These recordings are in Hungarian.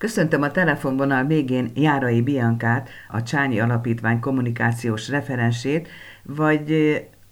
Köszöntöm a telefonvonal végén Járai Biankát, a Csányi Alapítvány kommunikációs referensét, vagy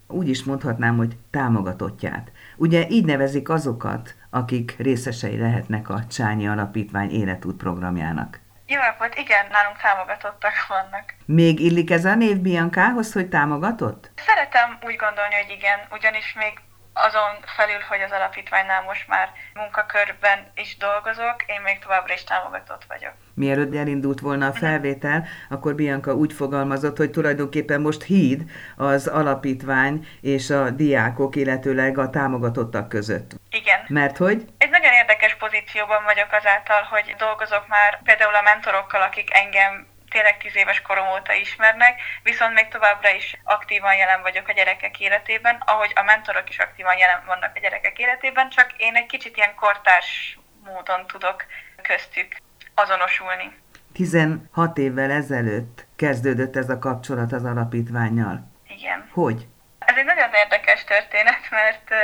úgy is mondhatnám, hogy támogatottját. Ugye így nevezik azokat, akik részesei lehetnek a Csányi Alapítvány életút programjának. Jó napot, igen, nálunk támogatottak vannak. Még illik ez a név Biankához, hogy támogatott? Szeretem úgy gondolni, hogy igen, ugyanis még azon felül, hogy az alapítványnál most már munkakörben is dolgozok, én még továbbra is támogatott vagyok. Mielőtt elindult volna a felvétel, akkor Bianca úgy fogalmazott, hogy tulajdonképpen most híd az alapítvány és a diákok, illetőleg a támogatottak között. Igen. Mert hogy? Egy nagyon érdekes pozícióban vagyok azáltal, hogy dolgozok már például a mentorokkal, akik engem tényleg tíz éves korom óta ismernek, viszont még továbbra is aktívan jelen vagyok a gyerekek életében, ahogy a mentorok is aktívan jelen vannak a gyerekek életében, csak én egy kicsit ilyen kortárs módon tudok köztük azonosulni. 16 évvel ezelőtt kezdődött ez a kapcsolat az alapítványjal. Igen. Hogy? Ez egy nagyon érdekes történet, mert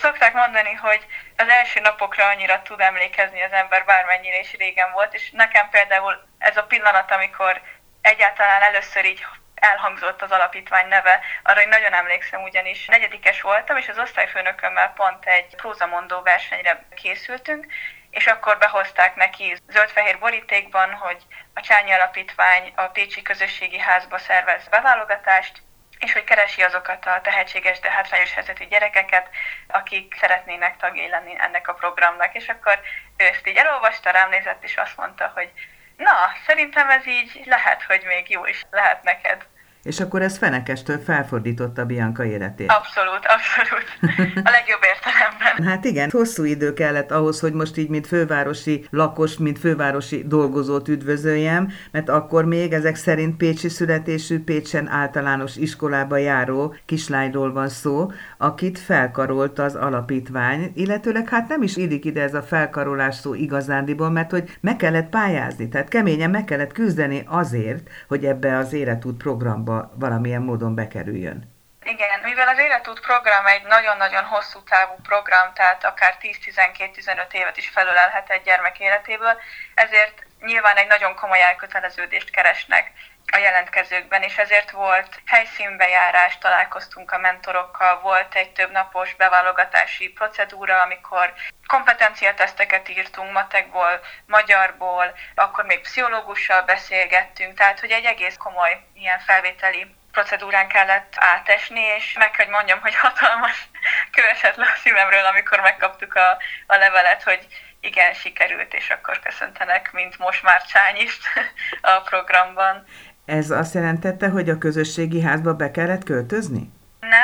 Szokták mondani, hogy az első napokra annyira tud emlékezni az ember bármennyire is régen volt, és nekem például ez a pillanat, amikor egyáltalán először így elhangzott az alapítvány neve, arra én nagyon emlékszem, ugyanis negyedikes voltam, és az osztályfőnökömmel pont egy prózamondó versenyre készültünk, és akkor behozták neki zöld-fehér borítékban, hogy a Csányi Alapítvány a Pécsi Közösségi Házba szervez beválogatást, és hogy keresi azokat a tehetséges, de hátrányos helyzetű gyerekeket, akik szeretnének tagjai lenni ennek a programnak. És akkor ő ezt így elolvasta, rám nézett, és azt mondta, hogy na, szerintem ez így lehet, hogy még jó is lehet neked. És akkor ez fenekestől felfordította Bianca életét. Abszolút, abszolút. A legjobb értelemben. Hát igen, hosszú idő kellett ahhoz, hogy most így, mint fővárosi lakos, mint fővárosi dolgozót üdvözöljem, mert akkor még ezek szerint pécsi születésű, Pécsen általános iskolába járó kislányról van szó, akit felkarolt az alapítvány, illetőleg hát nem is illik ide ez a felkarolás szó igazándiból, mert hogy meg kellett pályázni, tehát keményen meg kellett küzdeni azért, hogy ebbe az életút programba valamilyen módon bekerüljön. Igen, mivel az Életút program egy nagyon-nagyon hosszú távú program, tehát akár 10-12-15 évet is felölelhet egy gyermek életéből, ezért nyilván egy nagyon komoly elköteleződést keresnek a jelentkezőkben, és ezért volt helyszínbejárás, találkoztunk a mentorokkal, volt egy több napos beválogatási procedúra, amikor kompetenciateszteket írtunk matekból, magyarból, akkor még pszichológussal beszélgettünk, tehát hogy egy egész komoly ilyen felvételi procedúrán kellett átesni, és meg kell, mondjam, hogy hatalmas kövesett le a szívemről, amikor megkaptuk a, a levelet, hogy igen, sikerült, és akkor köszöntenek, mint most már Csányist a programban. Ez azt jelentette, hogy a közösségi házba be kellett költözni?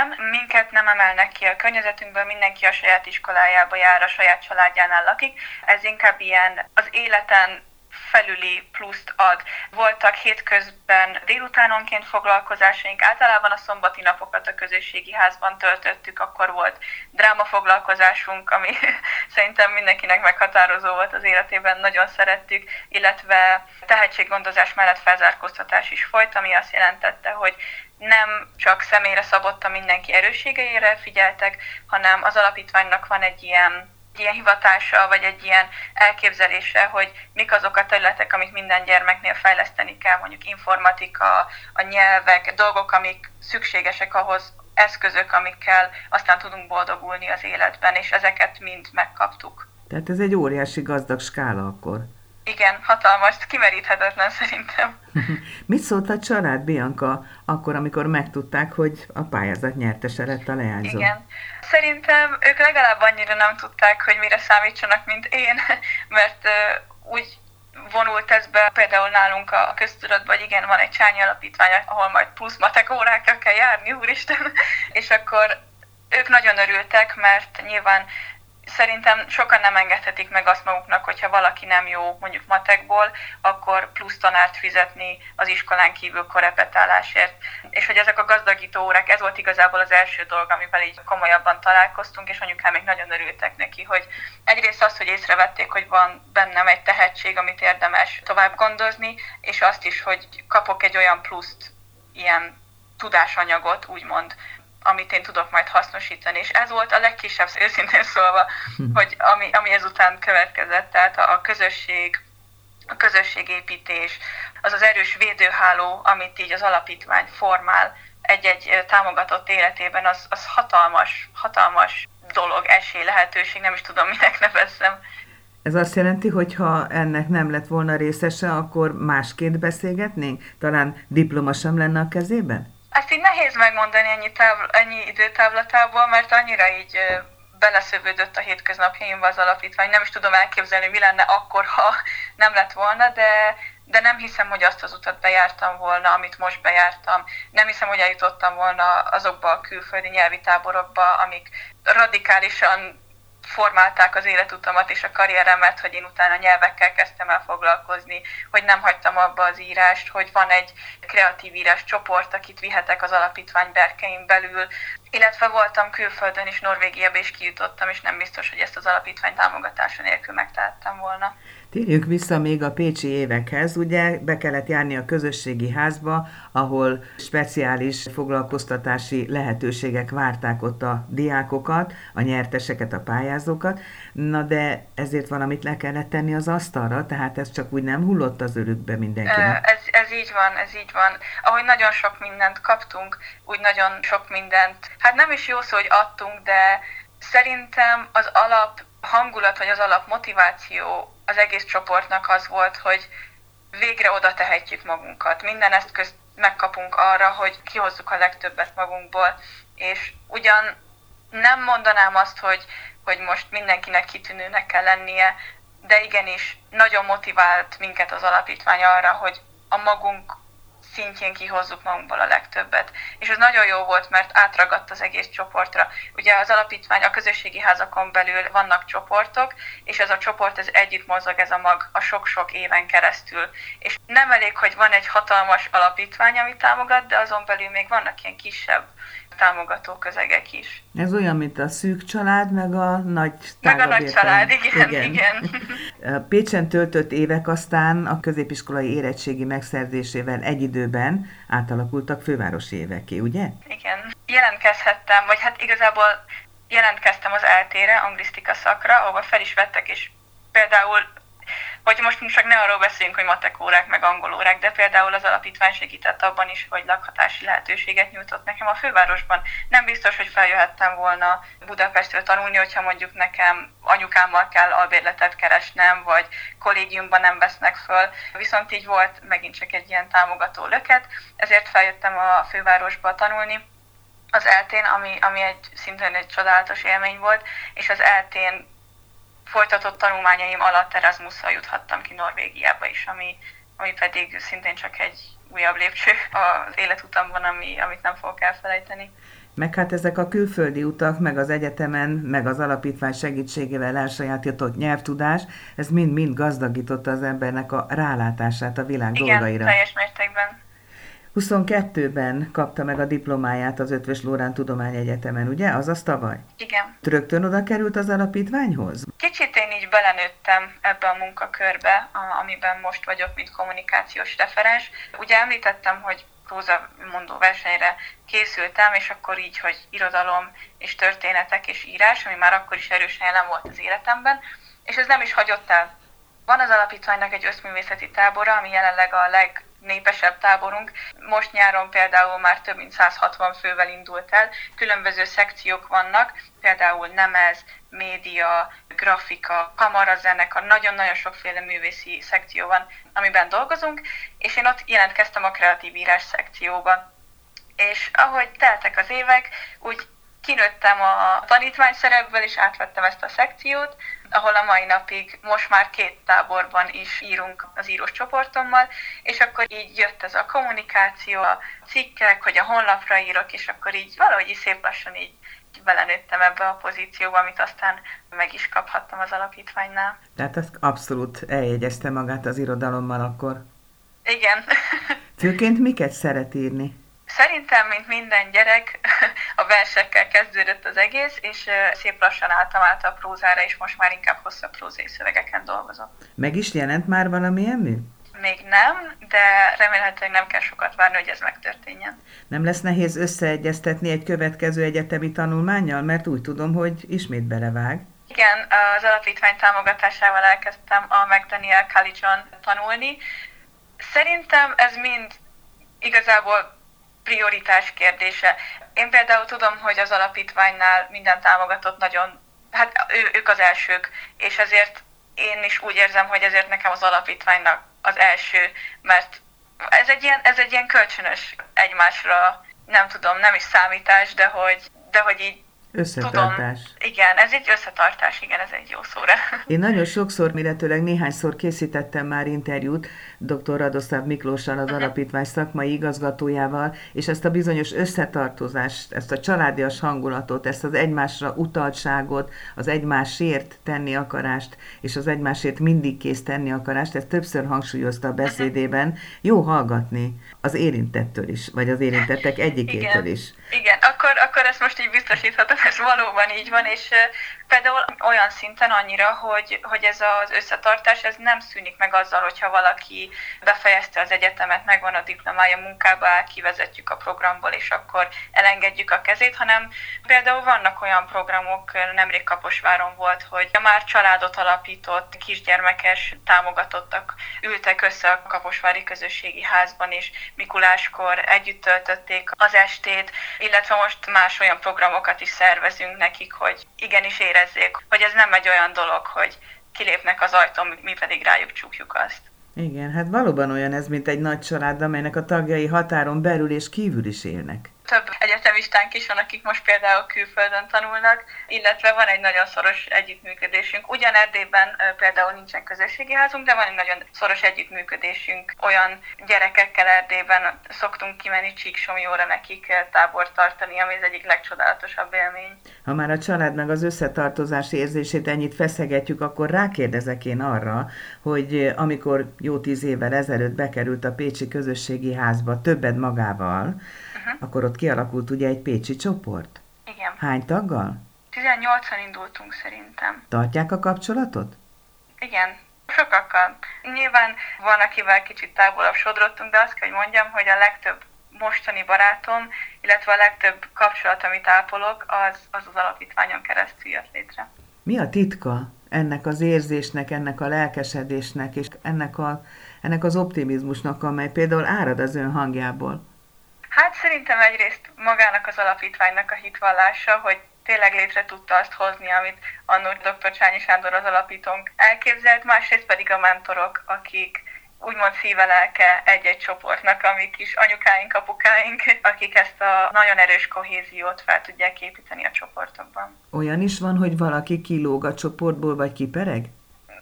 Nem, minket nem emelnek ki a környezetünkből, mindenki a saját iskolájába jár, a saját családjánál lakik. Ez inkább ilyen az életen felüli pluszt ad. Voltak hétközben délutánonként foglalkozásaink, általában a szombati napokat a közösségi házban töltöttük, akkor volt drámafoglalkozásunk, ami szerintem mindenkinek meghatározó volt az életében, nagyon szerettük, illetve tehetséggondozás mellett felzárkóztatás is folyt, ami azt jelentette, hogy nem csak személyre szabott a mindenki erősségeire figyeltek, hanem az alapítványnak van egy ilyen ilyen hivatása, vagy egy ilyen elképzelése, hogy mik azok a területek, amik minden gyermeknél fejleszteni kell, mondjuk informatika, a nyelvek, dolgok, amik szükségesek ahhoz, eszközök, amikkel aztán tudunk boldogulni az életben, és ezeket mind megkaptuk. Tehát ez egy óriási gazdag skála akkor. Igen, hatalmas, kimeríthetetlen szerintem. Mit szólt a család, Bianca, akkor, amikor megtudták, hogy a pályázat nyertese lett a leányzó? Igen. Szerintem ők legalább annyira nem tudták, hogy mire számítsanak, mint én, mert úgy vonult ez be például nálunk a köztudatban, hogy igen, van egy csányi alapítvány, ahol majd plusz matek órákra kell járni, úristen, és akkor ők nagyon örültek, mert nyilván Szerintem sokan nem engedhetik meg azt maguknak, hogyha valaki nem jó mondjuk matekból, akkor plusz tanárt fizetni az iskolán kívül korepetálásért. És hogy ezek a gazdagító órák, ez volt igazából az első dolog, amivel így komolyabban találkoztunk, és anyukám még nagyon örültek neki, hogy egyrészt azt, hogy észrevették, hogy van bennem egy tehetség, amit érdemes tovább gondozni, és azt is, hogy kapok egy olyan pluszt, ilyen tudásanyagot, úgymond, amit én tudok majd hasznosítani. És ez volt a legkisebb, őszintén szólva, hogy ami, ami ezután következett, tehát a, a közösség, a közösségépítés, az az erős védőháló, amit így az alapítvány formál egy-egy támogatott életében, az, az hatalmas, hatalmas dolog, esély, lehetőség, nem is tudom, minek nevezzem. Ez azt jelenti, hogy ha ennek nem lett volna részese, akkor másként beszélgetnénk? Talán diploma sem lenne a kezében? Ezt így nehéz megmondani ennyi, táv- ennyi időtávlatából, mert annyira így beleszövődött a hétköznapjaimba az alapítvány. Nem is tudom elképzelni, mi lenne akkor, ha nem lett volna, de, de nem hiszem, hogy azt az utat bejártam volna, amit most bejártam. Nem hiszem, hogy eljutottam volna azokba a külföldi nyelvi táborokba, amik radikálisan formálták az életutamat és a karrieremet, hogy én utána nyelvekkel kezdtem el foglalkozni, hogy nem hagytam abba az írást, hogy van egy kreatív írás csoport, akit vihetek az alapítvány berkein belül, illetve voltam külföldön is, Norvégiába is kijutottam, és nem biztos, hogy ezt az alapítvány támogatása nélkül megtehettem volna. Térjünk vissza még a pécsi évekhez. Ugye be kellett járni a közösségi házba, ahol speciális foglalkoztatási lehetőségek várták ott a diákokat, a nyerteseket, a pályázókat. Na de ezért valamit le kellett tenni az asztalra, tehát ez csak úgy nem hullott az örükbe mindenkinek. Ez, ez így van, ez így van. Ahogy nagyon sok mindent kaptunk, úgy nagyon sok mindent, hát nem is jó szó, hogy adtunk, de szerintem az alap hangulat, vagy az alap motiváció az egész csoportnak az volt, hogy végre oda tehetjük magunkat. Minden ezt közt megkapunk arra, hogy kihozzuk a legtöbbet magunkból, és ugyan nem mondanám azt, hogy, hogy most mindenkinek kitűnőnek kell lennie, de igenis nagyon motivált minket az alapítvány arra, hogy a magunk szintjén kihozzuk magunkból a legtöbbet. És ez nagyon jó volt, mert átragadt az egész csoportra. Ugye az alapítvány, a közösségi házakon belül vannak csoportok, és ez a csoport ez együtt mozog ez a mag a sok-sok éven keresztül. És nem elég, hogy van egy hatalmas alapítvány, ami támogat, de azon belül még vannak ilyen kisebb támogató közegek is. Ez olyan, mint a szűk család, meg a nagy Meg a nagy család, igen, igen. igen. Pécsen töltött évek aztán a középiskolai érettségi megszerzésével egy időben átalakultak fővárosi éveké, ugye? Igen. Jelentkezhettem, vagy hát igazából jelentkeztem az eltére, anglisztika szakra, ahova fel is vettek, és például hogy most csak ne arról beszéljünk, hogy matek órák, meg angol órák, de például az alapítvány segített abban is, hogy lakhatási lehetőséget nyújtott nekem a fővárosban. Nem biztos, hogy feljöhettem volna Budapestről tanulni, hogyha mondjuk nekem anyukámmal kell albérletet keresnem, vagy kollégiumban nem vesznek föl. Viszont így volt megint csak egy ilyen támogató löket, ezért feljöttem a fővárosba tanulni az eltén, ami, ami egy szintén egy csodálatos élmény volt, és az eltén folytatott tanulmányaim alatt Erasmusszal juthattam ki Norvégiába is, ami, ami pedig szintén csak egy újabb lépcső az életutamban, ami, amit nem fogok elfelejteni. Meg hát ezek a külföldi utak, meg az egyetemen, meg az alapítvány segítségével elsajátított nyelvtudás, ez mind-mind gazdagította az embernek a rálátását a világ Igen, dolgaira. Igen, teljes mértékben. 22-ben kapta meg a diplomáját az Ötvös Lórán Tudományegyetemen, ugye? Azaz tavaly? Igen. Rögtön oda került az alapítványhoz? Kicsit én így belenőttem ebbe a munkakörbe, amiben most vagyok, mint kommunikációs referens. Ugye említettem, hogy próza mondó versenyre készültem, és akkor így, hogy irodalom és történetek és írás, ami már akkor is erősen jelen volt az életemben, és ez nem is hagyott el. Van az alapítványnak egy összművészeti tábora, ami jelenleg a leg népesebb táborunk. Most nyáron például már több mint 160 fővel indult el. Különböző szekciók vannak, például nemez, média, grafika, kamarazenekar, nagyon-nagyon sokféle művészi szekció van, amiben dolgozunk, és én ott jelentkeztem a kreatív írás szekcióba. És ahogy teltek az évek, úgy kinőttem a tanítvány szerepből, és átvettem ezt a szekciót, ahol a mai napig most már két táborban is írunk az írós csoportommal, és akkor így jött ez a kommunikáció, a cikkek, hogy a honlapra írok, és akkor így valahogy is szép lassan így belenőttem ebbe a pozícióba, amit aztán meg is kaphattam az alapítványnál. Tehát ezt abszolút eljegyezte magát az irodalommal akkor. Igen. Főként miket szeret írni? Szerintem, mint minden gyerek, a versekkel kezdődött az egész, és szép lassan álltam át a prózára, és most már inkább hosszabb prózai szövegeken dolgozom. Meg is jelent már valamilyen mű? Még nem, de remélhetőleg nem kell sokat várni, hogy ez megtörténjen. Nem lesz nehéz összeegyeztetni egy következő egyetemi tanulmányjal, mert úgy tudom, hogy ismét belevág. Igen, az alapítvány támogatásával elkezdtem a McDaniel College-on tanulni. Szerintem ez mind igazából prioritás kérdése. Én például tudom, hogy az alapítványnál minden támogatott nagyon, hát ő, ők az elsők, és ezért én is úgy érzem, hogy ezért nekem az alapítványnak az első, mert ez egy ilyen, ez egy ilyen kölcsönös egymásra, nem tudom, nem is számítás, de hogy, de hogy így Összetartás. Tudom, igen, ez egy összetartás, igen, ez egy jó szóra. Én nagyon sokszor, illetőleg néhányszor készítettem már interjút dr. Radoszláv Miklóssal, az alapítvány szakmai igazgatójával, és ezt a bizonyos összetartozást, ezt a családias hangulatot, ezt az egymásra utaltságot, az egymásért tenni akarást, és az egymásért mindig kész tenni akarást, ezt többször hangsúlyozta a beszédében. Jó hallgatni az érintettől is, vagy az érintettek egyikétől is. Igen, akkor, akkor ezt most így biztosíthatom, ez valóban így van, és Például olyan szinten annyira, hogy, hogy ez az összetartás ez nem szűnik meg azzal, hogyha valaki befejezte az egyetemet, megvan a diplomája, munkába kivezetjük a programból, és akkor elengedjük a kezét, hanem például vannak olyan programok, nemrég Kaposváron volt, hogy már családot alapított kisgyermekes támogatottak ültek össze a Kaposvári Közösségi Házban, és Mikuláskor együtt töltötték az estét, illetve most más olyan programokat is szervezünk nekik, hogy igenis érez érezzék, hogy ez nem egy olyan dolog, hogy kilépnek az ajtón, mi pedig rájuk csukjuk azt. Igen, hát valóban olyan ez, mint egy nagy család, amelynek a tagjai határon belül és kívül is élnek több egyetemistánk is van, akik most például külföldön tanulnak, illetve van egy nagyon szoros együttműködésünk. Ugyan Erdélyben például nincsen közösségi házunk, de van egy nagyon szoros együttműködésünk. Olyan gyerekekkel Erdélyben szoktunk kimenni Csíksomjóra nekik tábort tartani, ami az egyik legcsodálatosabb élmény. Ha már a család meg az összetartozás érzését ennyit feszegetjük, akkor rákérdezek én arra, hogy amikor jó tíz évvel ezelőtt bekerült a Pécsi Közösségi Házba többed magával, uh-huh. akkor ott kialakult ugye egy pécsi csoport. Igen. Hány taggal? 18-an indultunk szerintem. Tartják a kapcsolatot? Igen, sokakkal. Nyilván van, akivel kicsit távolabb sodrottunk, de azt kell, hogy mondjam, hogy a legtöbb mostani barátom, illetve a legtöbb kapcsolat, amit ápolok, az az, az alapítványon keresztül jött létre. Mi a titka ennek az érzésnek, ennek a lelkesedésnek, és ennek, a, ennek az optimizmusnak, amely például árad az ön hangjából? Hát szerintem egyrészt magának az alapítványnak a hitvallása, hogy tényleg létre tudta azt hozni, amit annó dr. Csányi Sándor az alapítónk elképzelt, másrészt pedig a mentorok, akik úgymond szíve lelke egy-egy csoportnak, amik is anyukáink, apukáink, akik ezt a nagyon erős kohéziót fel tudják építeni a csoportokban. Olyan is van, hogy valaki kilóg a csoportból, vagy kipereg?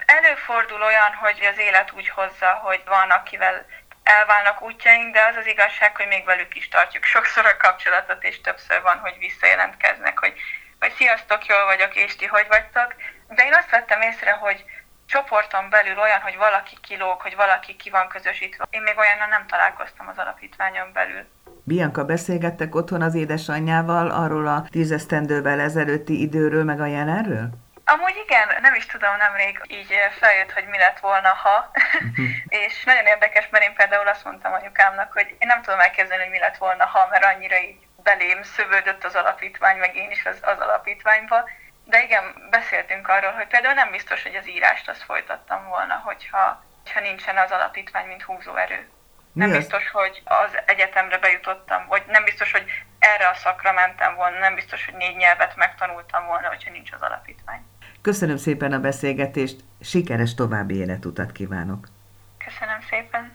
Előfordul olyan, hogy az élet úgy hozza, hogy van, akivel elválnak útjaink, de az az igazság, hogy még velük is tartjuk sokszor a kapcsolatot, és többször van, hogy visszajelentkeznek, hogy, hogy sziasztok, jól vagyok, és ti hogy vagytok. De én azt vettem észre, hogy csoporton belül olyan, hogy valaki kilóg, hogy valaki ki van közösítve. Én még olyannal nem találkoztam az alapítványon belül. Bianca, beszélgettek otthon az édesanyjával arról a tízesztendővel ezelőtti időről, meg a jelenről? Amúgy igen, nem is tudom, nemrég így feljött, hogy mi lett volna, ha. Uh-huh. és nagyon érdekes, mert én például azt mondtam anyukámnak, hogy én nem tudom elképzelni, hogy mi lett volna, ha, mert annyira így belém szövődött az alapítvány, meg én is az, az alapítványba. De igen, beszéltünk arról, hogy például nem biztos, hogy az írást azt folytattam volna, hogyha, hogyha nincsen az alapítvány, mint húzóerő. Nem biztos, hogy az egyetemre bejutottam, vagy nem biztos, hogy erre a szakra mentem volna, nem biztos, hogy négy nyelvet megtanultam volna, hogyha nincs az alapítvány. Köszönöm szépen a beszélgetést, sikeres további életutat kívánok! Köszönöm szépen!